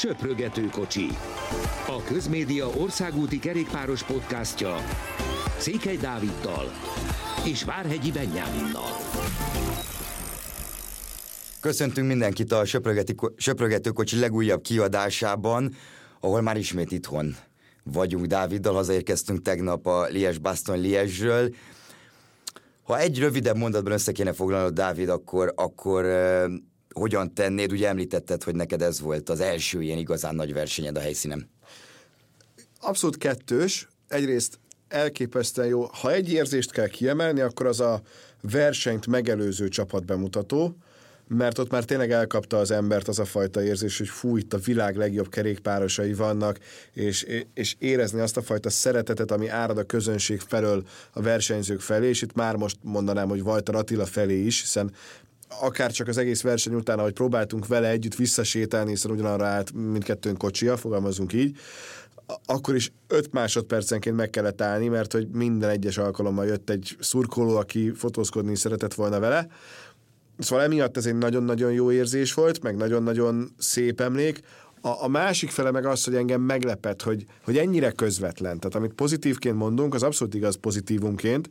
Söprögető kocsi. A Közmédia országúti kerékpáros podcastja Székely Dáviddal és Várhegyi Benyáminnal. Köszöntünk mindenkit a Söprögető kocsi legújabb kiadásában, ahol már ismét itthon vagyunk Dáviddal, hazaérkeztünk tegnap a Lies-Baston Liesről. Ha egy rövidebb mondatban össze kéne foglalnod, Dávid, akkor, akkor hogyan tennéd? Ugye említetted, hogy neked ez volt az első ilyen igazán nagy versenyed a helyszínen. Abszolút kettős. Egyrészt elképesztően jó. Ha egy érzést kell kiemelni, akkor az a versenyt megelőző csapatbemutató, mert ott már tényleg elkapta az embert az a fajta érzés, hogy fú, itt a világ legjobb kerékpárosai vannak, és, és érezni azt a fajta szeretetet, ami árad a közönség felől a versenyzők felé, és itt már most mondanám, hogy Vajta Attila felé is, hiszen akár csak az egész verseny után, ahogy próbáltunk vele együtt visszasétálni, hiszen ugyanarra állt mindkettőnk kocsia, fogalmazunk így, akkor is 5 másodpercenként meg kellett állni, mert hogy minden egyes alkalommal jött egy szurkoló, aki fotózkodni szeretett volna vele, Szóval emiatt ez egy nagyon-nagyon jó érzés volt, meg nagyon-nagyon szép emlék. A, a másik fele meg az, hogy engem meglepett, hogy, hogy ennyire közvetlen. Tehát amit pozitívként mondunk, az abszolút igaz pozitívumként,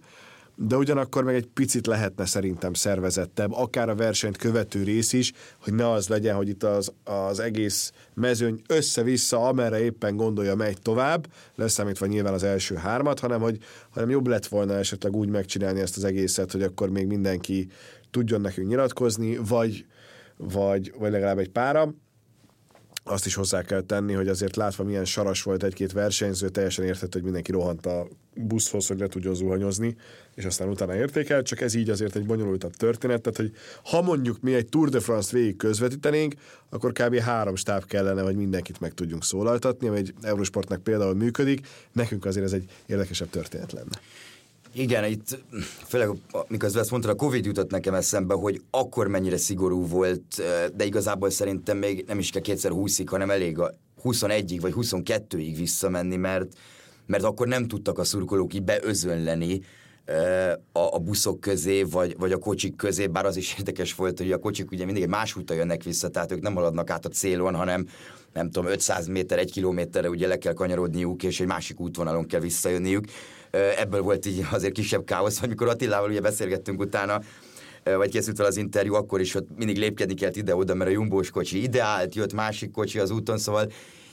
de ugyanakkor meg egy picit lehetne szerintem szervezettebb, akár a versenyt követő rész is, hogy ne az legyen, hogy itt az, az egész mezőny össze-vissza, amerre éppen gondolja, megy tovább, leszámítva nyilván az első hármat, hanem hogy hanem jobb lett volna esetleg úgy megcsinálni ezt az egészet, hogy akkor még mindenki tudjon nekünk nyilatkozni, vagy, vagy, vagy legalább egy pára. Azt is hozzá kell tenni, hogy azért látva milyen saras volt egy-két versenyző, teljesen érthető, hogy mindenki rohant a buszhoz, hogy le tudjon zuhanyozni, és aztán utána értékel, csak ez így azért egy bonyolultabb történet, tehát hogy ha mondjuk mi egy Tour de France végig közvetítenénk, akkor kb. három stáb kellene, hogy mindenkit meg tudjunk szólaltatni, ami egy Eurosportnak például működik, nekünk azért ez egy érdekesebb történet lenne. Igen, itt főleg miközben ezt mondtad, a Covid jutott nekem eszembe, hogy akkor mennyire szigorú volt, de igazából szerintem még nem is kell kétszer húszig, hanem elég a 21-ig vagy 22-ig visszamenni, mert, mert akkor nem tudtak a szurkolók így beözönleni a, a buszok közé, vagy, vagy a kocsik közé, bár az is érdekes volt, hogy a kocsik ugye mindig más úton jönnek vissza, tehát ők nem haladnak át a célon, hanem nem tudom, 500 méter, egy kilométerre ugye le kell kanyarodniuk, és egy másik útvonalon kell visszajönniük. Ebből volt így azért kisebb káosz, amikor Attilával ugye beszélgettünk utána, vagy készült fel az interjú, akkor is ott mindig lépkedni kellett ide-oda, mert a jumbós kocsi ideált, jött másik kocsi az úton, szóval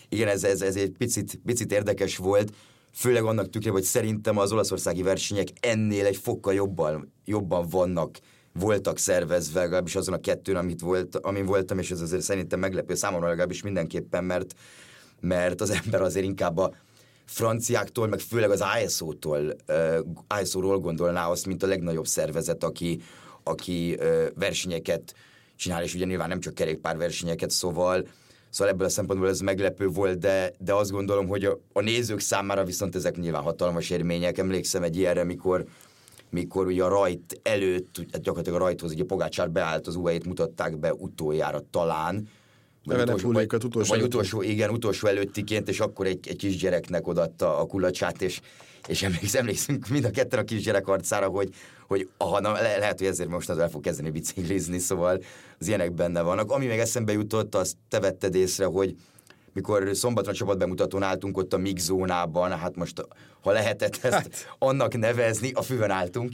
igen, ez, ez, ez egy picit, picit érdekes volt, főleg annak tükrében, hogy szerintem az olaszországi versenyek ennél egy fokkal jobban, jobban vannak voltak szervezve, legalábbis azon a kettőn, amit volt, amin voltam, és ez azért szerintem meglepő számomra legalábbis mindenképpen, mert, mert az ember azért inkább a franciáktól, meg főleg az ISO-tól, uh, ISO-ról gondolná azt, mint a legnagyobb szervezet, aki, aki uh, versenyeket csinál, és ugye nyilván nem csak kerékpárversenyeket, szóval Szóval ebből a szempontból ez meglepő volt, de, de azt gondolom, hogy a, a nézők számára viszont ezek nyilván hatalmas érmények. Emlékszem egy ilyenre, mikor mikor ugye a rajt előtt, hát gyakorlatilag a rajthoz ugye Pogácsár beállt, az UAE-t mutatták be utoljára talán, vagy utolsó, vagy, utolsó, vagy utolsó, igen, utolsó előttiként, és akkor egy, egy kisgyereknek odatta a kulacsát, és, és emlékszünk, emlékszünk mind a ketten a kisgyerek arcára, hogy, hogy aha, na, le, lehet, hogy ezért most az el fog kezdeni biciklizni, szóval az ilyenek benne vannak. Ami még eszembe jutott, azt te vetted észre, hogy mikor szombatra csapatbemutatón álltunk ott a MIG zónában, hát most ha lehetett ezt hát. annak nevezni, a főben álltunk,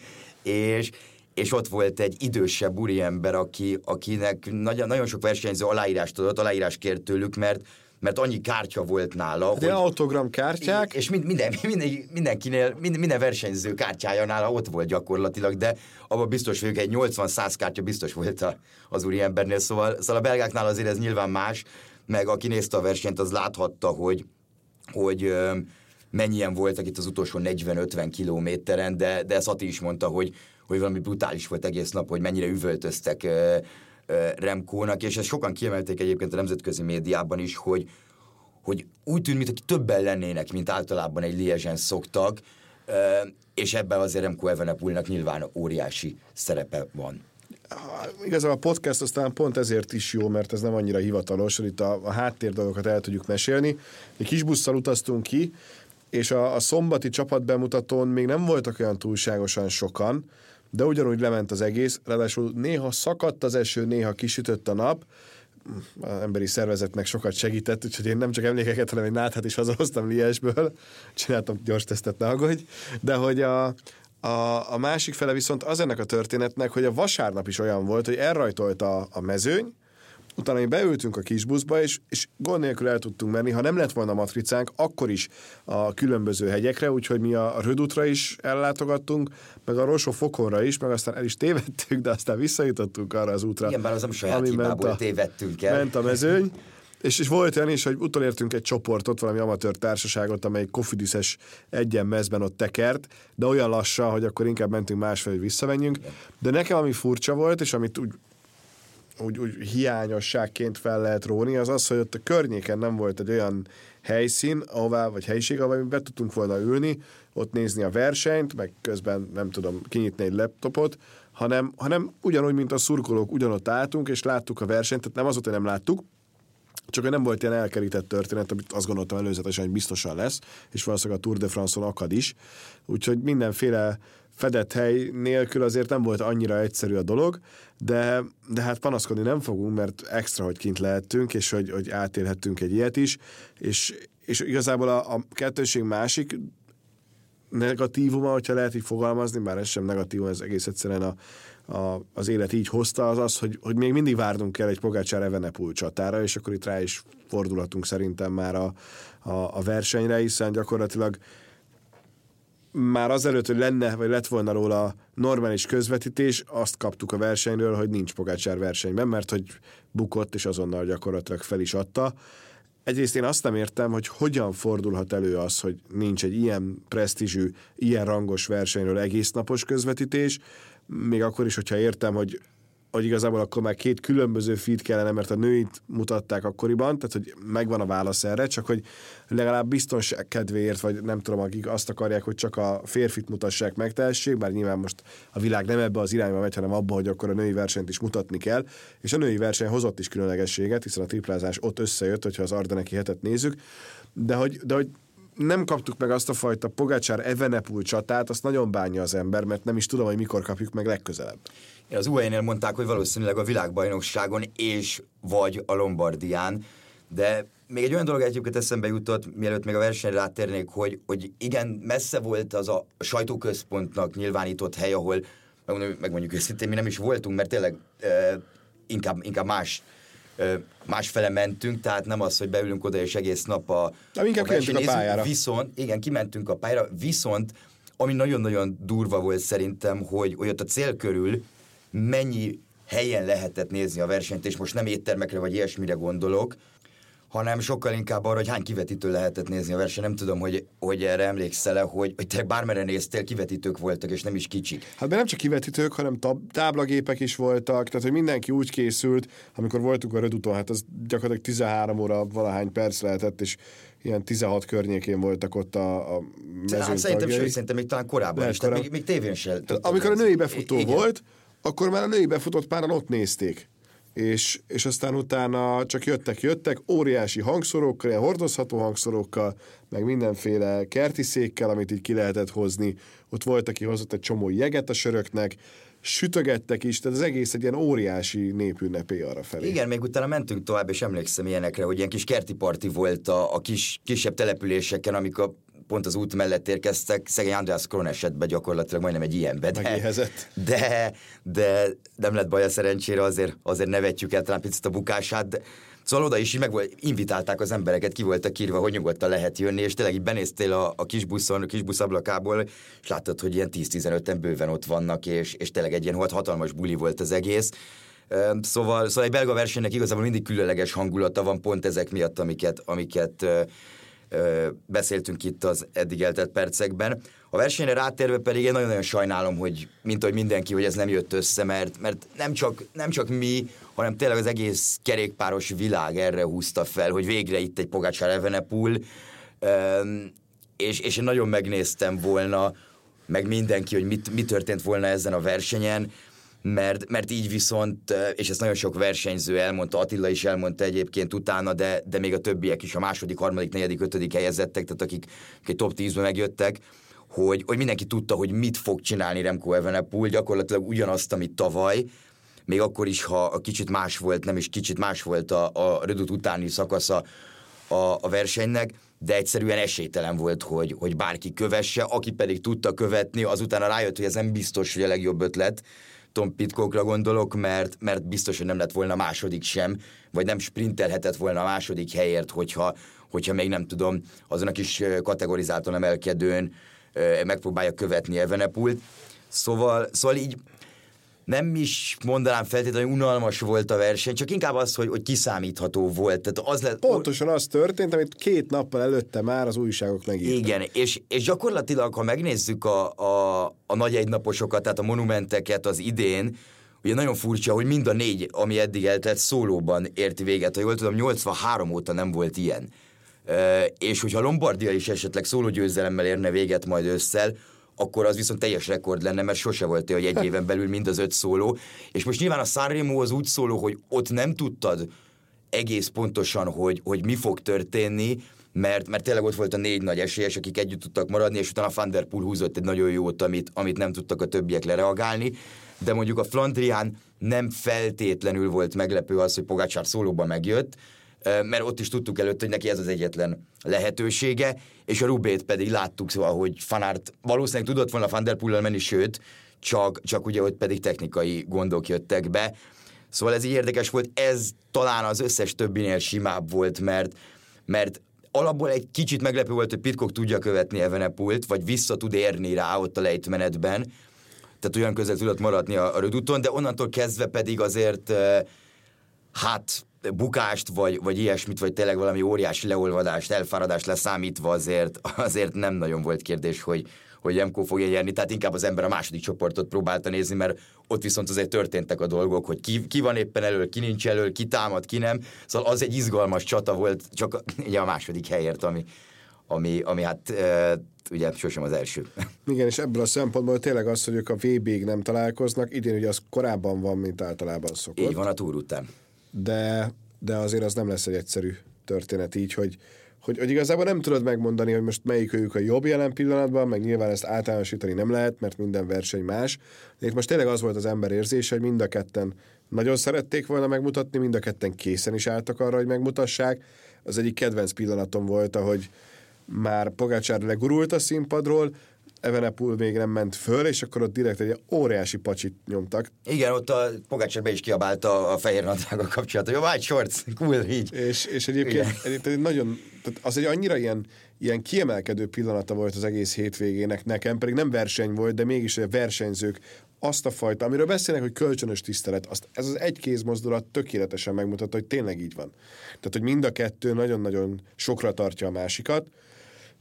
és, és ott volt egy idősebb úriember, aki, akinek nagyon, nagyon sok versenyző aláírást adott, aláírás kért tőlük, mert mert annyi kártya volt nála. De hogy, autogram kártyák. És minden, minden, mindenkinél, minden, minden versenyző kártyája nála ott volt gyakorlatilag, de abban biztos vagyok, egy 80-100 kártya biztos volt az úriembernél, szóval, szóval a belgáknál azért ez nyilván más, meg aki nézte a versenyt, az láthatta, hogy, hogy mennyien voltak itt az utolsó 40-50 kilométeren, de, de Szati is mondta, hogy, hogy valami brutális volt egész nap, hogy mennyire üvöltöztek Remkónak, és ezt sokan kiemelték egyébként a nemzetközi médiában is, hogy, hogy úgy tűnt, mintha többen lennének, mint általában egy Liezsen szoktak, és ebben azért Remco Evenepulnak nyilván óriási szerepe van. Igazából a podcast aztán pont ezért is jó, mert ez nem annyira hivatalos, hogy itt a, a háttér dolgokat el tudjuk mesélni. Egy kis busszal utaztunk ki, és a, a szombati csapatbemutatón még nem voltak olyan túlságosan sokan, de ugyanúgy lement az egész, ráadásul néha szakadt az eső, néha kisütött a nap, az emberi szervezetnek sokat segített, úgyhogy én nem csak emlékeket, hanem egy náthát is hazahoztam Liesből, csináltam gyors tesztet, ne aggódj, de hogy a, a, a másik fele viszont az ennek a történetnek, hogy a vasárnap is olyan volt, hogy elrajtolt a, a mezőny, utána mi beültünk a kis buszba, és, és gond nélkül el tudtunk menni. Ha nem lett volna matricánk, akkor is a különböző hegyekre, úgyhogy mi a, a Rödútra is ellátogattunk, meg a Rosó Fokonra is, meg aztán el is tévedtünk, de aztán visszajutottunk arra az útra. Igen, bár az nem saját ami ment a, tévedtünk el. Ment a mezőny. És, és volt olyan is, hogy utolértünk egy csoportot, valami amatőr társaságot, amely kofidüszes egyen mezben ott tekert, de olyan lassan, hogy akkor inkább mentünk másfelé, hogy visszamenjünk. De nekem ami furcsa volt, és amit úgy úgy, úgy hiányosságként fel lehet róni, az az, hogy ott a környéken nem volt egy olyan helyszín, ahová, vagy helyiség, ahol mi be tudtunk volna ülni, ott nézni a versenyt, meg közben nem tudom, kinyitni egy laptopot, hanem, hanem ugyanúgy, mint a szurkolók, ugyanott álltunk, és láttuk a versenyt, tehát nem az, hogy nem láttuk, csak hogy nem volt ilyen elkerített történet, amit azt gondoltam előzetesen, hogy biztosan lesz, és valószínűleg a Tour de France-on akad is. Úgyhogy mindenféle fedett hely nélkül azért nem volt annyira egyszerű a dolog, de, de hát panaszkodni nem fogunk, mert extra, hogy kint lehettünk, és hogy, hogy átélhettünk egy ilyet is, és, és igazából a, a kettőség másik negatívuma, hogyha lehet így fogalmazni, bár ez sem negatívum, ez egész egyszerűen a, a, az élet így hozta, az az, hogy, hogy még mindig várnunk kell egy Pogácsár Evenepul csatára, és akkor itt rá is fordulhatunk szerintem már a, a, a versenyre, hiszen gyakorlatilag már azelőtt, hogy lenne, vagy lett volna róla normális közvetítés, azt kaptuk a versenyről, hogy nincs Pogácsár versenyben, mert hogy bukott, és azonnal gyakorlatilag fel is adta. Egyrészt én azt nem értem, hogy hogyan fordulhat elő az, hogy nincs egy ilyen presztízsű, ilyen rangos versenyről egész napos közvetítés, még akkor is, hogyha értem, hogy hogy igazából akkor már két különböző feed kellene, mert a nőit mutatták akkoriban, tehát hogy megvan a válasz erre, csak hogy legalább biztonság kedvéért, vagy nem tudom, akik azt akarják, hogy csak a férfit mutassák meg, tehessék, bár nyilván most a világ nem ebbe az irányba megy, hanem abba, hogy akkor a női versenyt is mutatni kell, és a női verseny hozott is különlegességet, hiszen a triplázás ott összejött, hogyha az Ardeneki hetet nézzük, de hogy, de hogy nem kaptuk meg azt a fajta Pogácsár Evenepul csatát, azt nagyon bánja az ember, mert nem is tudom, hogy mikor kapjuk meg legközelebb. Az UAE-nél mondták, hogy valószínűleg a világbajnokságon és vagy a Lombardián, de még egy olyan dolog egyébként eszembe jutott, mielőtt még a versenyre rátérnék, hogy, hogy igen, messze volt az a sajtóközpontnak nyilvánított hely, ahol meg mondjuk őszintén mi nem is voltunk, mert tényleg e, inkább, inkább más más fele mentünk, tehát nem az, hogy beülünk oda és egész nap a, De inkább a, a pályára. Viszont, igen, kimentünk a pályára, viszont ami nagyon-nagyon durva volt szerintem, hogy, ott a cél körül mennyi helyen lehetett nézni a versenyt, és most nem éttermekre vagy ilyesmire gondolok, hanem sokkal inkább arra, hogy hány kivetítő lehetett nézni a versenyt. Nem tudom, hogy, hogy erre emlékszel-e, hogy, hogy te bármere néztél, kivetítők voltak, és nem is kicsik. Hát nem csak kivetítők, hanem tab- táblagépek is voltak, tehát hogy mindenki úgy készült, amikor voltunk a Rödúton, hát az gyakorlatilag 13 óra valahány perc lehetett, és ilyen 16 környékén voltak ott a, a mezőn hát, Szerintem, sőt, szerintem még talán korábban Lehet is, korábban. tehát még, még tévén sem. Amikor a női befutó igen. volt, akkor már a női befutott páran ott nézték. És, és aztán utána csak jöttek, jöttek, óriási hangszorokkal, ilyen hordozható hangszorokkal, meg mindenféle kerti székkel, amit így ki lehetett hozni. Ott volt, aki hozott egy csomó jeget a söröknek, sütögettek is, tehát az egész egy ilyen óriási népünnepé arra felé. Igen, még utána mentünk tovább, és emlékszem ilyenekre, hogy ilyen kis kerti parti volt a, a kis, kisebb településeken, amikor pont az út mellett érkeztek, szegény András Kron esetben gyakorlatilag majdnem egy ilyenbe. De, de, de nem lett baj a szerencsére, azért, azért nevetjük el talán picit a bukását, de, Szóval oda is meg volt, invitálták az embereket, ki voltak írva, hogy nyugodtan lehet jönni, és tényleg így benéztél a, a kis buszon, a kis busz ablakából, és láttad, hogy ilyen 10-15-en bőven ott vannak, és, és tényleg egy ilyen hatalmas buli volt az egész. Szóval, szóval egy belga versenynek igazából mindig különleges hangulata van pont ezek miatt, amiket, amiket beszéltünk itt az eddig eltett percekben. A versenyre rátérve pedig én nagyon-nagyon sajnálom, hogy mint hogy mindenki, hogy ez nem jött össze, mert, mert nem, csak, nem csak mi, hanem tényleg az egész kerékpáros világ erre húzta fel, hogy végre itt egy Pogácsár Evenepul, és, és én nagyon megnéztem volna, meg mindenki, hogy mit, mi történt volna ezen a versenyen, mert, mert így viszont, és ezt nagyon sok versenyző elmondta, Attila is elmondta egyébként utána, de, de még a többiek is, a második, harmadik, negyedik, ötödik helyezettek, tehát akik, akik top 10-ben megjöttek, hogy, hogy mindenki tudta, hogy mit fog csinálni Remco Evenepoel, gyakorlatilag ugyanazt, amit tavaly, még akkor is, ha kicsit más volt, nem is kicsit más volt a, a rödut utáni szakasza a, a versenynek, de egyszerűen esélytelen volt, hogy, hogy bárki kövesse, aki pedig tudta követni, azután rájött, hogy ez nem biztos, hogy a legjobb ötlet, Tom Pitcockra gondolok, mert, mert biztos, hogy nem lett volna második sem, vagy nem sprintelhetett volna a második helyért, hogyha, hogyha még nem tudom, azon a kis kategorizáltan emelkedőn megpróbálja követni Evenepult. Szóval, szóval így nem is mondanám feltétlenül, hogy unalmas volt a verseny, csak inkább az, hogy, hogy kiszámítható volt. Tehát az lett, Pontosan az történt, amit két nappal előtte már az újságok megírtak. Igen, és, és gyakorlatilag, ha megnézzük a, a, a nagy egynaposokat, tehát a monumenteket az idén, ugye nagyon furcsa, hogy mind a négy, ami eddig eltelt, szólóban érti véget. Ha jól tudom, 83 óta nem volt ilyen. Uh, és hogyha Lombardia is esetleg szólógyőzelemmel érne véget majd ősszel, akkor az viszont teljes rekord lenne, mert sose volt hogy egy éven belül mind az öt szóló. És most nyilván a Sanremo az úgy szóló, hogy ott nem tudtad egész pontosan, hogy, hogy mi fog történni, mert, mert tényleg ott volt a négy nagy esélyes, akik együtt tudtak maradni, és utána Van der Poel húzott egy nagyon jót, amit, amit nem tudtak a többiek lereagálni. De mondjuk a Flandrián nem feltétlenül volt meglepő az, hogy Pogácsár szólóban megjött, mert ott is tudtuk előtt, hogy neki ez az egyetlen lehetősége, és a Rubét pedig láttuk, szóval, hogy Fanárt valószínűleg tudott volna Van der Poel menni, sőt, csak, csak ugye ott pedig technikai gondok jöttek be. Szóval ez így érdekes volt, ez talán az összes többinél simább volt, mert, mert alapból egy kicsit meglepő volt, hogy Pitcock tudja követni Evenepult, vagy vissza tud érni rá ott a lejtmenetben, tehát olyan közel tudott maradni a, a rödúton, de onnantól kezdve pedig azért hát bukást, vagy, vagy ilyesmit, vagy tényleg valami óriási leolvadást, elfáradást leszámítva azért, azért nem nagyon volt kérdés, hogy, hogy Remco fogja nyerni, tehát inkább az ember a második csoportot próbálta nézni, mert ott viszont azért történtek a dolgok, hogy ki, ki van éppen elől, ki nincs elől, ki támad, ki nem. Szóval az egy izgalmas csata volt, csak ugye a második helyért, ami, ami, ami hát e, ugye sosem az első. Igen, és ebből a szempontból tényleg az, hogy ők a VB-ig nem találkoznak, idén ugye az korábban van, mint általában szokott. Így van a túr után de, de azért az nem lesz egy egyszerű történet így, hogy, hogy, hogy igazából nem tudod megmondani, hogy most melyik őjük a jobb jelen pillanatban, meg nyilván ezt általánosítani nem lehet, mert minden verseny más. De itt most tényleg az volt az ember érzése, hogy mind a ketten nagyon szerették volna megmutatni, mind a ketten készen is álltak arra, hogy megmutassák. Az egyik kedvenc pillanatom volt, ahogy már Pogácsár legurult a színpadról, Evenepul még nem ment föl, és akkor ott direkt egy óriási pacsit nyomtak. Igen, ott a Pogácsár be is kiabálta a fehér nadrága kapcsolatban, jó, white shorts, cool, így. És, és egyébként, egyébként nagyon, tehát az egy annyira ilyen, ilyen kiemelkedő pillanata volt az egész hétvégének nekem, pedig nem verseny volt, de mégis a versenyzők azt a fajta, amiről beszélnek, hogy kölcsönös tisztelet, azt, ez az egy kézmozdulat tökéletesen megmutatta, hogy tényleg így van. Tehát, hogy mind a kettő nagyon-nagyon sokra tartja a másikat,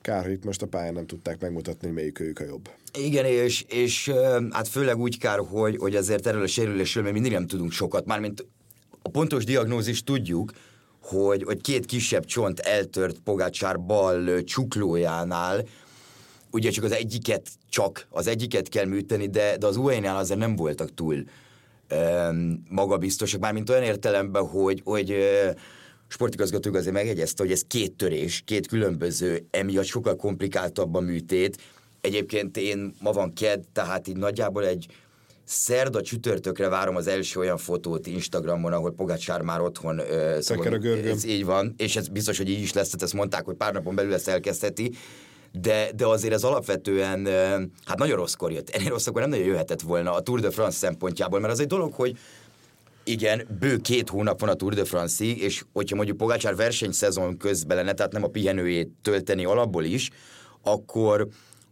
Kár, hogy itt most a pályán nem tudták megmutatni, melyik ők a jobb. Igen, és, és hát főleg úgy kár, hogy, hogy azért erről a sérülésről még mindig nem tudunk sokat, mármint a pontos diagnózis tudjuk, hogy, hogy két kisebb csont eltört Pogácsár bal csuklójánál, ugye csak az egyiket csak, az egyiket kell műteni, de, de az UAE-nál azért nem voltak túl um, magabiztosak, mármint olyan értelemben, hogy, hogy uh, sportigazgatók azért megjegyezte, hogy ez két törés, két különböző, emiatt sokkal komplikáltabb a műtét. Egyébként én ma van ked, tehát így nagyjából egy szerda csütörtökre várom az első olyan fotót Instagramon, ahol Pogácsár már otthon uh, szóval, ez így van, és ez biztos, hogy így is lesz, tehát ezt mondták, hogy pár napon belül ezt elkezdheti, de, de azért ez alapvetően, hát nagyon rosszkor jött. Ennél rosszkor nem nagyon jöhetett volna a Tour de France szempontjából, mert az egy dolog, hogy igen, bő két hónap van a Tour de France-ig, és hogyha mondjuk Pogácsár versenyszezon közben lenne, tehát nem a pihenőjét tölteni alapból is, akkor,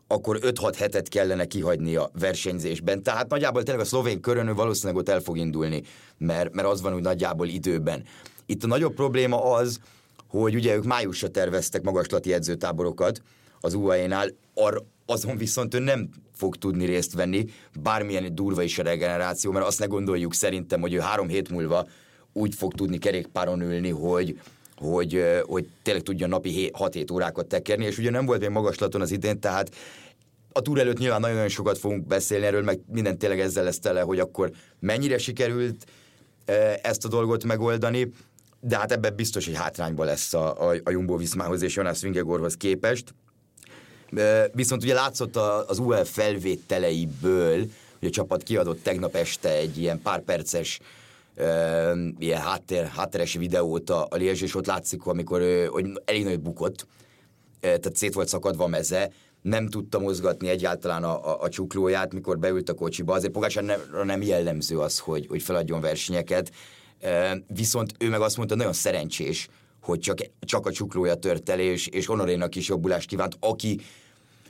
akkor 5-6 hetet kellene kihagyni a versenyzésben. Tehát nagyjából tényleg a szlovén körön valószínűleg ott el fog indulni, mert, mert az van úgy nagyjából időben. Itt a nagyobb probléma az, hogy ugye ők májusra terveztek magaslati edzőtáborokat az UAE-nál, ar, azon viszont ő nem fog tudni részt venni, bármilyen durva is a regeneráció, mert azt ne gondoljuk szerintem, hogy ő három hét múlva úgy fog tudni kerékpáron ülni, hogy, hogy, hogy tényleg tudja napi 6-7 órákat tekerni, és ugye nem volt még magaslaton az idén, tehát a túr előtt nyilván nagyon-nagyon sokat fogunk beszélni erről, meg minden tényleg ezzel lesz tele, hogy akkor mennyire sikerült ezt a dolgot megoldani, de hát ebben biztos, hogy hátrányba lesz a, a, a Jumbo Viszmához és Jonas Vingegorhoz képest. Viszont ugye látszott az UL felvételeiből, hogy a csapat kiadott tegnap este egy ilyen pár perces uh, ilyen háttér, hátteres videót a, a Liège, és ott látszik, amikor hogy elég nagy bukott, tehát szét volt szakadva a meze, nem tudta mozgatni egyáltalán a, a, a csuklóját, mikor beült a kocsiba. Azért Pogácsárra nem, jellemző az, hogy, hogy feladjon versenyeket, viszont ő meg azt mondta, nagyon szerencsés, hogy csak, csak a csuklója tört el, és, és Honorénak is jobbulást kívánt, aki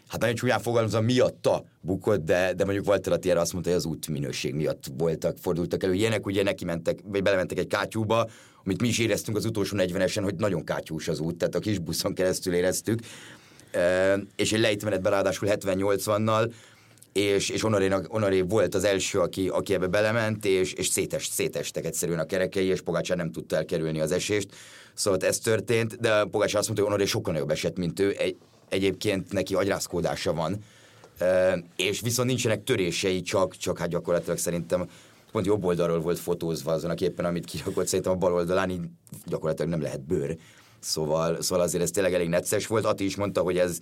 hát nagyon csúnyán fogalmazva miatta bukott, de, de mondjuk Walter Attier azt mondta, hogy az útminőség miatt voltak, fordultak elő ilyenek, ugye neki mentek, vagy belementek egy kátyúba, amit mi is éreztünk az utolsó 40-esen, hogy nagyon kátyús az út, tehát a kis buszon keresztül éreztük, és egy lejtmenetben ráadásul 70-80-nal, és, és Honorénak, Honoré volt az első, aki, aki ebbe belement, és, és szétest, szétestek egyszerűen a kerekei, és Pogácsár nem tudta elkerülni az esést. Szóval ez történt, de Pogácsár azt mondta, hogy Honoré sokkal nagyobb esett, mint ő. Egy, egyébként neki agyrázkódása van, és viszont nincsenek törései, csak, csak hát gyakorlatilag szerintem pont jobb oldalról volt fotózva azon a képen, amit kirakott, szerintem a bal oldalán így gyakorlatilag nem lehet bőr. Szóval, szóval azért ez tényleg elég necces volt. Ati is mondta, hogy ez,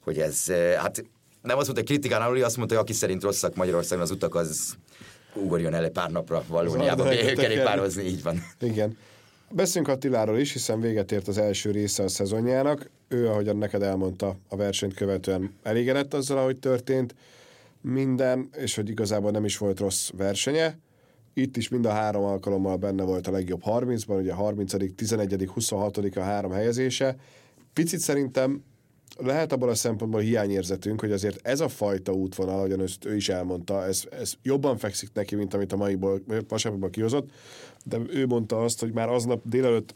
hogy ez hát nem azt mondta, kritikán alul, azt mondta, hogy aki szerint rosszak Magyarországon az utak, az ugorjon el egy pár napra valójában kerékpározni, így van. Igen. Beszéljünk Attiláról is, hiszen véget ért az első része a szezonjának. Ő, ahogyan neked elmondta, a versenyt követően elégedett azzal, ahogy történt minden, és hogy igazából nem is volt rossz versenye. Itt is mind a három alkalommal benne volt a legjobb 30-ban, ugye 30., 11., 26. a három helyezése. Picit szerintem lehet abból a szempontból hiányérzetünk, hogy azért ez a fajta útvonal, ahogyan ezt ő is elmondta, ez, ez jobban fekszik neki, mint amit a mai vasárnapban kihozott, de ő mondta azt, hogy már aznap délelőtt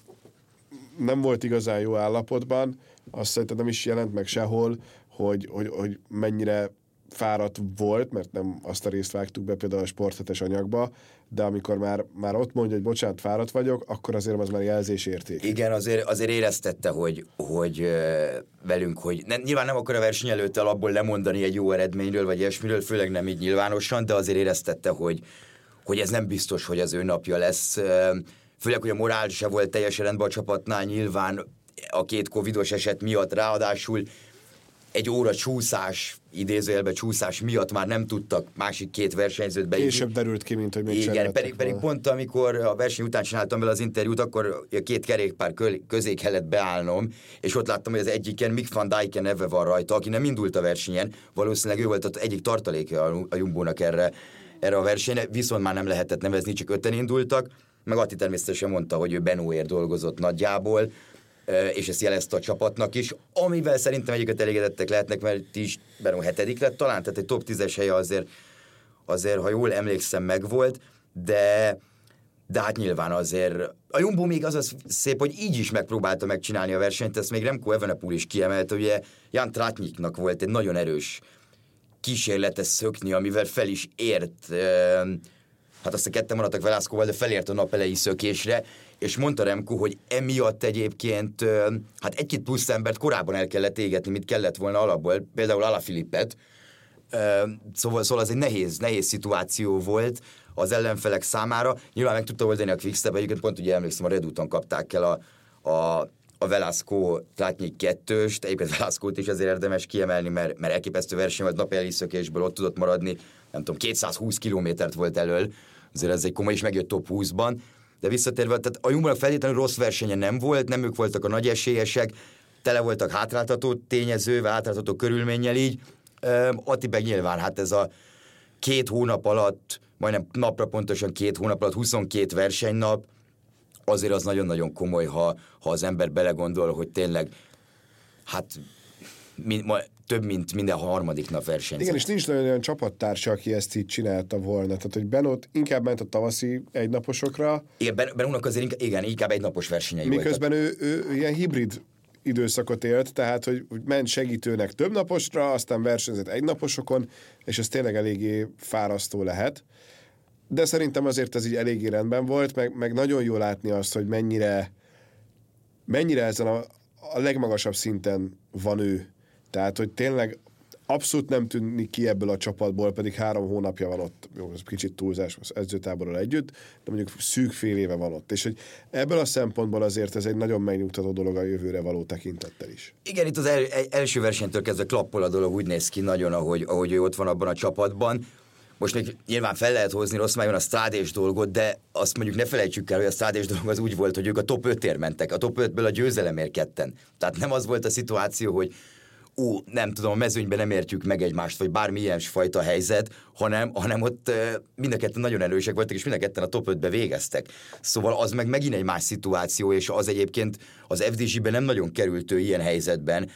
nem volt igazán jó állapotban, azt szerintem nem is jelent meg sehol, hogy, hogy, hogy mennyire fáradt volt, mert nem azt a részt vágtuk be például a sporthetes anyagba, de amikor már, már ott mondja, hogy bocsánat, fáradt vagyok, akkor azért az már jelzés érték. Igen, azért, azért éreztette, hogy, hogy velünk, hogy nem, nyilván nem akar a verseny előtt alapból lemondani egy jó eredményről, vagy ilyesmiről, főleg nem így nyilvánosan, de azért éreztette, hogy, hogy ez nem biztos, hogy az ő napja lesz. Főleg, hogy a morál se volt teljesen rendben a csapatnál, nyilván a két covidos eset miatt ráadásul egy óra csúszás, idézőjelben csúszás miatt már nem tudtak másik két versenyzőt beírni. Később derült ki, mint hogy még Igen, pedig, pedig pont amikor a verseny után csináltam vele az interjút, akkor a két kerékpár közé kellett beállnom, és ott láttam, hogy az egyiken Mick van Dijken neve van rajta, aki nem indult a versenyen, valószínűleg ő volt az egyik tartaléka a Jumbónak erre, erre a versenyre, viszont már nem lehetett nevezni, csak öten indultak, meg Atti természetesen mondta, hogy ő Benóért dolgozott nagyjából, és ezt jelezte a csapatnak is, amivel szerintem egyiket elégedettek lehetnek, mert is Benó hetedik lett talán, tehát egy top 10-es helye azért, azért, ha jól emlékszem, megvolt, de de hát nyilván azért a Jumbo még az az szép, hogy így is megpróbálta megcsinálni a versenyt, ezt még Remco Evenepoel is kiemelte, ugye Jan Tratniknak volt egy nagyon erős kísérlete szökni, amivel fel is ért, hát azt a ketten maradtak Velászkóval, de felért a nap elejé szökésre, és mondta Remco, hogy emiatt egyébként hát egy-két plusz embert korábban el kellett égetni, mint kellett volna alapból, például Alaphilippet, Szóval, szóval az egy nehéz, nehéz szituáció volt az ellenfelek számára. Nyilván meg tudta oldani a Quickstep, egyébként pont ugye emlékszem, a Redúton kapták el a, a, a Velasco Tlátnyik kettőst, egyébként velasco is azért érdemes kiemelni, mert, mert elképesztő verseny volt, napi eliszökésből ott tudott maradni, nem tudom, 220 kilométert volt elől, azért ez egy komoly, és megjött top 20-ban, de visszatérve, tehát a Jumbo feltétlenül rossz versenye nem volt, nem ők voltak a nagy esélyesek, tele voltak hátráltató tényezővel, hátráltató körülménnyel így. Atti meg nyilván, hát ez a két hónap alatt, majdnem napra pontosan két hónap alatt, 22 versenynap, azért az nagyon-nagyon komoly, ha, ha az ember belegondol, hogy tényleg hát mi, ma, több, mint minden harmadik nap versenyzett. Igen, és nincs nagyon olyan csapattársa, aki ezt így csinálta volna. Tehát, hogy Benot inkább ment a tavaszi egynaposokra. Igen, ben, Benónak azért inkább, igen, inkább egynapos versenyei Miközben ő, ő, ő, ilyen hibrid időszakot élt, tehát hogy ment segítőnek több naposra, aztán versenyzett egynaposokon, és ez tényleg eléggé fárasztó lehet. De szerintem azért ez így eléggé rendben volt, meg, meg nagyon jó látni azt, hogy mennyire mennyire ezen a, a legmagasabb szinten van ő tehát, hogy tényleg abszolút nem tűnik ki ebből a csapatból, pedig három hónapja van ott, jó, ez kicsit túlzás az edzőtáborral együtt, de mondjuk szűk fél éve van ott. És hogy ebből a szempontból azért ez egy nagyon megnyugtató dolog a jövőre való tekintettel is. Igen, itt az el, első versenytől kezdve klappol a dolog, úgy néz ki nagyon, ahogy, ahogy ő ott van abban a csapatban. most még nyilván fel lehet hozni rossz májon a strádés dolgot, de azt mondjuk ne felejtsük el, hogy a strádés dolog az úgy volt, hogy ők a top 5 mentek, a top 5-ből a győzelemért ketten. Tehát nem az volt a szituáció, hogy ú, nem tudom, a mezőnyben nem értjük meg egymást, vagy bármilyen fajta helyzet, hanem, hanem ott mind a nagyon erősek voltak, és mind a ketten a top 5-be végeztek. Szóval az meg megint egy más szituáció, és az egyébként az FDZ-ben nem nagyon került ő ilyen helyzetben,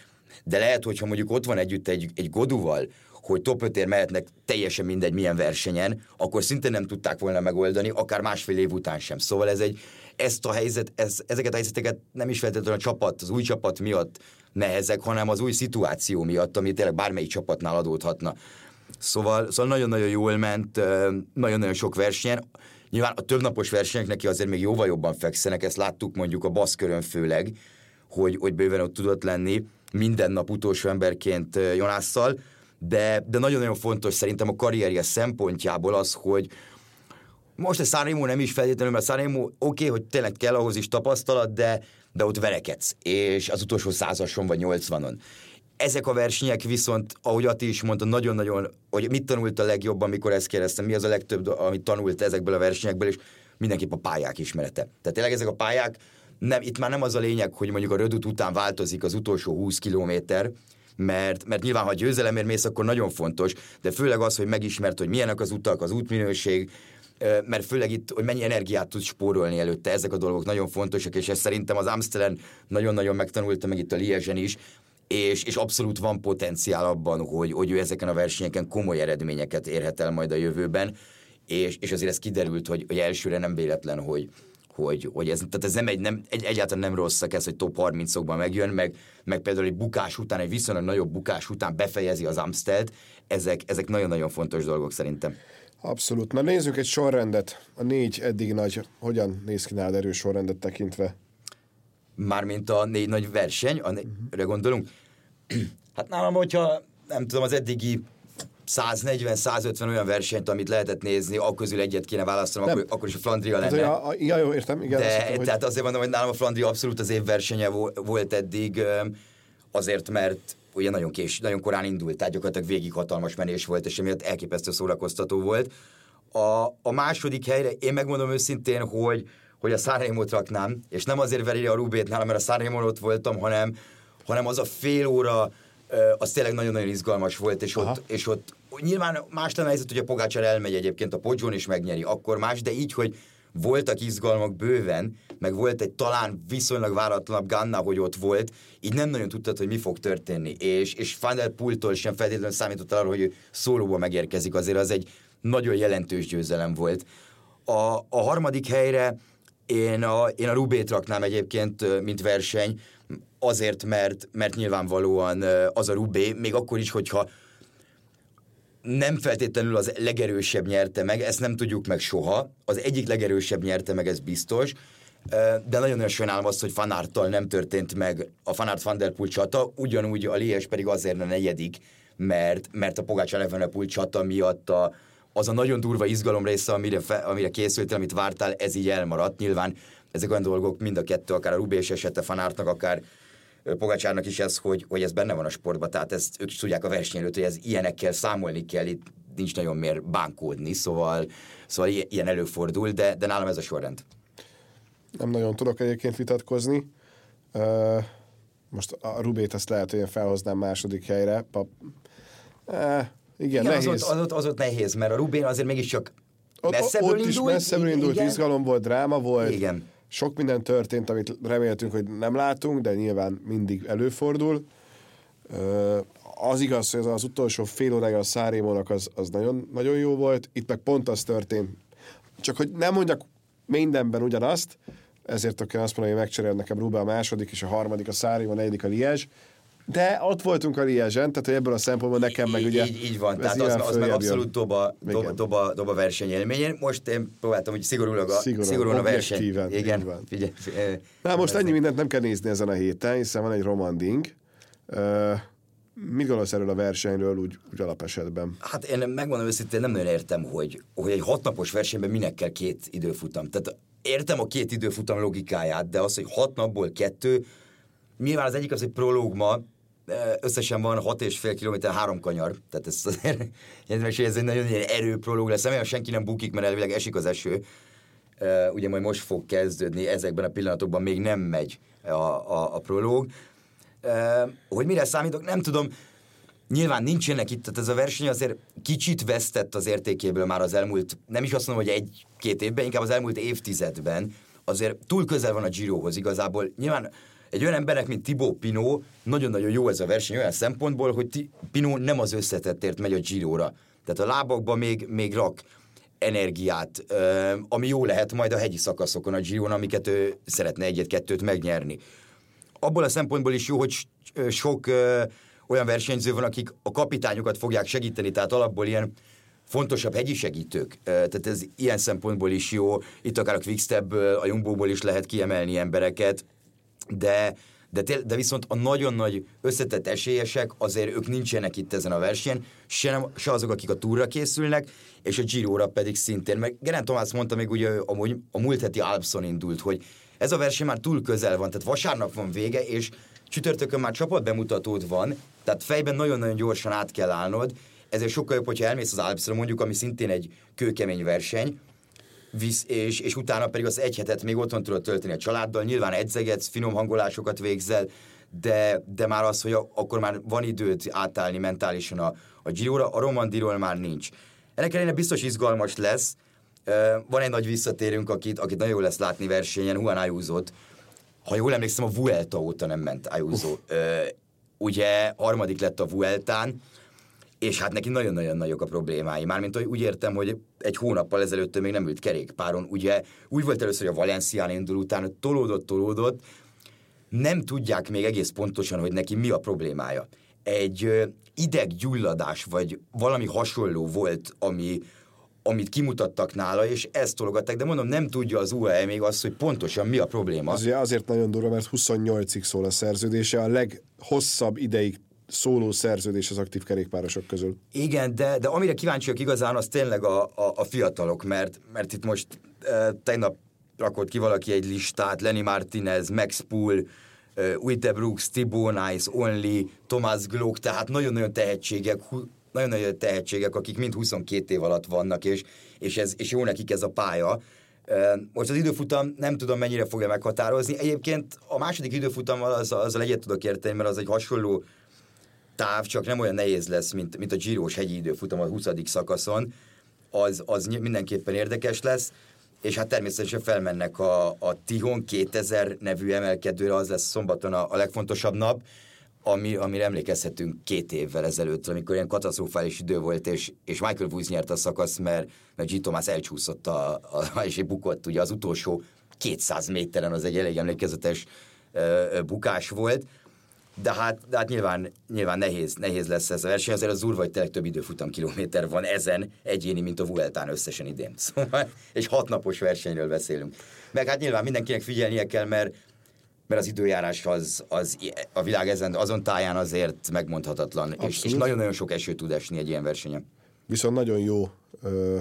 de lehet, hogyha mondjuk ott van együtt egy, egy Goduval, hogy top 5 mehetnek teljesen mindegy milyen versenyen, akkor szinte nem tudták volna megoldani, akár másfél év után sem. Szóval ez egy, ezt a helyzet, ez, ezeket a helyzeteket nem is feltétlenül a csapat, az új csapat miatt nehezek, hanem az új szituáció miatt, ami tényleg bármelyik csapatnál adódhatna. Szóval, szóval nagyon-nagyon jól ment, nagyon-nagyon sok versenyen. Nyilván a többnapos versenyek neki azért még jóval jobban fekszenek, ezt láttuk mondjuk a baszkörön főleg, hogy, hogy bőven ott tudott lenni minden nap utolsó emberként Jonásszal, de, de nagyon-nagyon fontos szerintem a karrierje szempontjából az, hogy most a Sanremo nem is feltétlenül, mert Sanremo oké, okay, hogy tényleg kell ahhoz is tapasztalat, de, de ott verekedsz, és az utolsó százason vagy nyolcvanon. Ezek a versenyek viszont, ahogy Ati is mondta, nagyon-nagyon, hogy mit tanult a legjobban, amikor ezt kérdeztem, mi az a legtöbb, amit tanult ezekből a versenyekből, és mindenképp a pályák ismerete. Tehát tényleg ezek a pályák, nem, itt már nem az a lényeg, hogy mondjuk a rödut után változik az utolsó 20 kilométer, mert, mert nyilván, ha győzelemért mész, akkor nagyon fontos, de főleg az, hogy megismert, hogy milyenek az utak, az útminőség, mert főleg itt, hogy mennyi energiát tudsz spórolni előtte, ezek a dolgok nagyon fontosak, és ezt szerintem az Amstelen nagyon-nagyon megtanulta, meg itt a Liezsen is, és, és abszolút van potenciál abban, hogy, hogy ő ezeken a versenyeken komoly eredményeket érhet el majd a jövőben, és, és azért ez kiderült, hogy, hogy elsőre nem véletlen, hogy, hogy, hogy ez, tehát ez nem egy, nem, egy, egyáltalán nem rossz ez, hogy top 30-okban megjön, meg, meg például egy bukás után, egy viszonylag nagyobb bukás után befejezi az Amstelt, ezek, ezek nagyon-nagyon fontos dolgok szerintem. Abszolút. Na nézzük egy sorrendet. A négy eddig nagy, hogyan néz ki nálad erős sorrendet tekintve? Mármint a négy nagy verseny, a né- uh-huh. gondolunk? hát nálam, hogyha nem tudom, az eddigi 140-150 olyan versenyt, amit lehetett nézni, akkor közül egyet kéne választanom, akkor, akkor is a Flandria lenne. Hát, ja, ja, jó, értem. Igen, De, hittem, hogy... tehát azért mondom, hogy nálam a Flandria abszolút az év versenye volt eddig, azért, mert ugye nagyon kés, nagyon korán indult, tehát gyakorlatilag végig hatalmas menés volt, és emiatt elképesztő szórakoztató volt. A, a második helyre én megmondom őszintén, hogy, hogy a Sanremo-t raknám, és nem azért veri a Rubét nálam, mert a Sanremo ott voltam, hanem, hanem az a fél óra, az tényleg nagyon-nagyon izgalmas volt, és ott, és ott nyilván más lenne helyzet, hogy a Pogácsár elmegy egyébként a Podzsón és megnyeri, akkor más, de így, hogy voltak izgalmak bőven, meg volt egy talán viszonylag váratlanabb Ganna, hogy ott volt, így nem nagyon tudtad, hogy mi fog történni. És, és Van der Pultól sem feltétlenül számított arra, hogy szólóba megérkezik, azért az egy nagyon jelentős győzelem volt. A, a harmadik helyre én a, én a Rubét raknám egyébként, mint verseny, azért, mert, mert nyilvánvalóan az a Rubé, még akkor is, hogyha nem feltétlenül az legerősebb nyerte meg, ezt nem tudjuk meg soha. Az egyik legerősebb nyerte meg, ez biztos. De nagyon-nagyon sajnálom azt, hogy Fanártal nem történt meg a Fanárt Van Der Poel csata, ugyanúgy a Lies pedig azért a negyedik, mert, mert a Pogács Evenepoel csata miatt a, az a nagyon durva izgalom része, amire, fe, amire készültél, amit vártál, ez így elmaradt. Nyilván ezek olyan dolgok, mind a kettő, akár a Rubés esete Fanártnak, akár Pogacsárnak is ez, hogy, hogy ez benne van a sportban, tehát ezt ők is tudják a verseny előtt, hogy ez ilyenekkel számolni kell, itt nincs nagyon miért bánkódni, szóval, szóval ilyen előfordul, de, de nálam ez a sorrend. Nem nagyon tudok egyébként vitatkozni. Uh, most a Rubét azt lehet, hogy én felhoznám második helyre. Pap... Uh, igen, igen nehéz. Az ott, az, ott, az ott nehéz, mert a Rubén azért mégiscsak messzebből ott, ott indult. is messzebből indult, igen. izgalom volt, dráma volt. Igen sok minden történt, amit reméltünk, hogy nem látunk, de nyilván mindig előfordul. Az igaz, hogy az, az utolsó fél órája a Szárémónak az, az nagyon, nagyon jó volt, itt meg pont az történt. Csak hogy nem mondjak mindenben ugyanazt, ezért akkor azt mondom, hogy megcserél nekem Ruba a második, és a harmadik a Szárim, a negyedik a Liezs. De ott voltunk a Liezsen, tehát hogy ebből a szempontból nekem meg ugye... Így, így van, tehát az, az meg abszolút doba, doba, doba, doba versenyélmény. Most én próbáltam, hogy szigorúlag a, szigorúan, szigorúan a verseny. Igen, van. Figyelj, figyelj, Na most ennyi mindent nem kell nézni ezen a héten, hiszen van egy romanding. Uh, mit gondolsz erről a versenyről úgy, úgy alapesetben? Hát én megmondom őszintén, nem nagyon értem, hogy, hogy egy hatnapos versenyben minek kell két időfutam. Tehát értem a két időfutam logikáját, de az, hogy hat napból kettő, nyilván az egyik az egy prológ ma, összesen van 6,5 km, három kanyar, tehát ez azért, ez egy nagyon ilyen erőprológ lesz, remélem senki nem bukik, mert elvileg esik az eső, ugye majd most fog kezdődni, ezekben a pillanatokban még nem megy a, a, a prológ. Hogy mire számítok, nem tudom, Nyilván nincsenek itt, tehát ez a verseny azért kicsit vesztett az értékéből már az elmúlt, nem is azt mondom, hogy egy-két évben, inkább az elmúlt évtizedben. Azért túl közel van a Girohoz igazából. Nyilván egy olyan embernek, mint Tibó Pino, nagyon-nagyon jó ez a verseny olyan szempontból, hogy Pino nem az összetettért megy a Giróra. Tehát a lábakba még, még rak energiát, ami jó lehet majd a hegyi szakaszokon a Giron, amiket ő szeretne egyet-kettőt megnyerni. Abból a szempontból is jó, hogy sok olyan versenyző van, akik a kapitányokat fogják segíteni, tehát alapból ilyen fontosabb hegyi segítők. Tehát ez ilyen szempontból is jó. Itt akár a Quickstepből, a Jumbo-ból is lehet kiemelni embereket, de, de, de viszont a nagyon nagy összetett esélyesek, azért ők nincsenek itt ezen a versenyen, se, nem, se azok, akik a túra készülnek, és a Giro-ra pedig szintén. Mert Geraint Tomás mondta még ugye, amúgy a múlt heti Alpson indult, hogy ez a verseny már túl közel van, tehát vasárnap van vége, és csütörtökön már csapatbemutatód van, tehát fejben nagyon-nagyon gyorsan át kell állnod, ezért sokkal jobb, hogyha elmész az Alpsra mondjuk, ami szintén egy kőkemény verseny, visz, és, és utána pedig az egy hetet még otthon tudod tölteni a családdal, nyilván edzegetsz, finom hangolásokat végzel, de, de már az, hogy a, akkor már van időt átállni mentálisan a, a Giro-ra, a Romandiról már nincs. Ennek ellenére biztos izgalmas lesz, van egy nagy visszatérünk, akit, akit nagyon jó lesz látni versenyen, Juan ayuso Ha jól emlékszem, a Vuelta óta nem ment Ayuso. Ugye harmadik lett a Vueltán, és hát neki nagyon-nagyon nagyok a problémái. Mármint hogy úgy értem, hogy egy hónappal ezelőtt még nem ült kerékpáron. Ugye úgy volt először, hogy a Valencián indul, utána tolódott, tolódott. Nem tudják még egész pontosan, hogy neki mi a problémája. Egy ideggyulladás, vagy valami hasonló volt, ami, amit kimutattak nála, és ezt tologatták, de mondom, nem tudja az UAE még azt, hogy pontosan mi a probléma. Az azért nagyon durva, mert 28-ig szól a szerződése, a leghosszabb ideig szóló szerződés az aktív kerékpárosok közül. Igen, de, de amire kíváncsiak igazán, az tényleg a, a, a fiatalok, mert, mert itt most e, tegnap rakott ki valaki egy listát, Lenny Martinez, Max Pool, e, Uite Brooks, Thibaut Nice, Only, Thomas Glock, tehát nagyon-nagyon tehetségek, nagyon-nagyon tehetségek, akik mind 22 év alatt vannak, és, és, ez, és jó nekik ez a pálya. Most az időfutam nem tudom mennyire fogja meghatározni. Egyébként a második időfutammal az, azzal egyet tudok érteni, mert az egy hasonló táv, csak nem olyan nehéz lesz, mint, mint a Giros hegyi időfutam a 20. szakaszon, az, az mindenképpen érdekes lesz, és hát természetesen felmennek a, a Tihon 2000 nevű emelkedőre, az lesz szombaton a, a legfontosabb nap, ami, amire emlékezhetünk két évvel ezelőtt, amikor ilyen katasztrofális idő volt, és, és Michael Woods nyert a szakasz, mert, mert G. Thomas elcsúszott, a, a, és bukott ugye az utolsó 200 méteren, az egy elég emlékezetes uh, bukás volt, de hát, de hát nyilván, nyilván nehéz, nehéz lesz ez a verseny, azért az úr vagy tényleg több időfutam kilométer van ezen egyéni, mint a Vueltán összesen idén. Szóval egy hatnapos versenyről beszélünk. Meg hát nyilván mindenkinek figyelnie kell, mert mert az időjárás az, az a világ ezen, azon táján azért megmondhatatlan, és, és nagyon-nagyon sok eső tud esni egy ilyen versenyen. Viszont nagyon jó ö,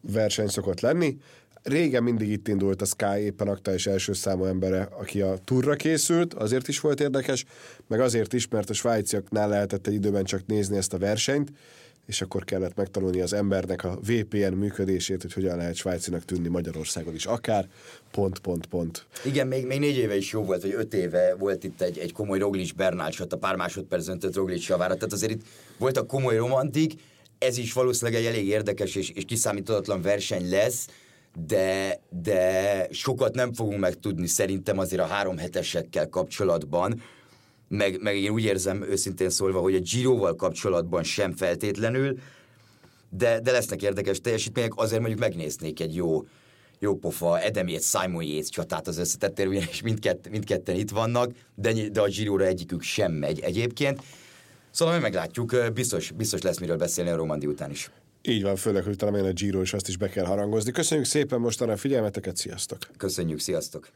verseny szokott lenni. Régen mindig itt indult a Sky, éppen aktuális első számú embere, aki a turra készült, azért is volt érdekes, meg azért is, mert a svájciaknál lehetett egy időben csak nézni ezt a versenyt, és akkor kellett megtanulni az embernek a VPN működését, hogy hogyan lehet svájcinak tűnni Magyarországon is, akár pont, pont, pont. Igen, még, még négy éve is jó volt, vagy öt éve volt itt egy, egy komoly Roglic Bernál a pár másodperc öntött Roglic javára, tehát azért itt volt a komoly romantik, ez is valószínűleg egy elég érdekes és, és kiszámíthatatlan verseny lesz, de, de sokat nem fogunk megtudni szerintem azért a három hetesekkel kapcsolatban, meg, meg én úgy érzem őszintén szólva, hogy a Giroval kapcsolatban sem feltétlenül, de, de lesznek érdekes teljesítmények, azért mondjuk megnéznék egy jó, jó pofa Adam Yates, Simon Yates csatát az összetettél, ugyanis mindkett, mindketten itt vannak, de, de a Girora egyikük sem megy egyébként. Szóval mi meglátjuk, biztos, biztos lesz miről beszélni a Romandi után is. Így van, főleg, hogy talán a Giro, és azt is be kell harangozni. Köszönjük szépen mostanra a figyelmeteket, sziasztok! Köszönjük, sziasztok!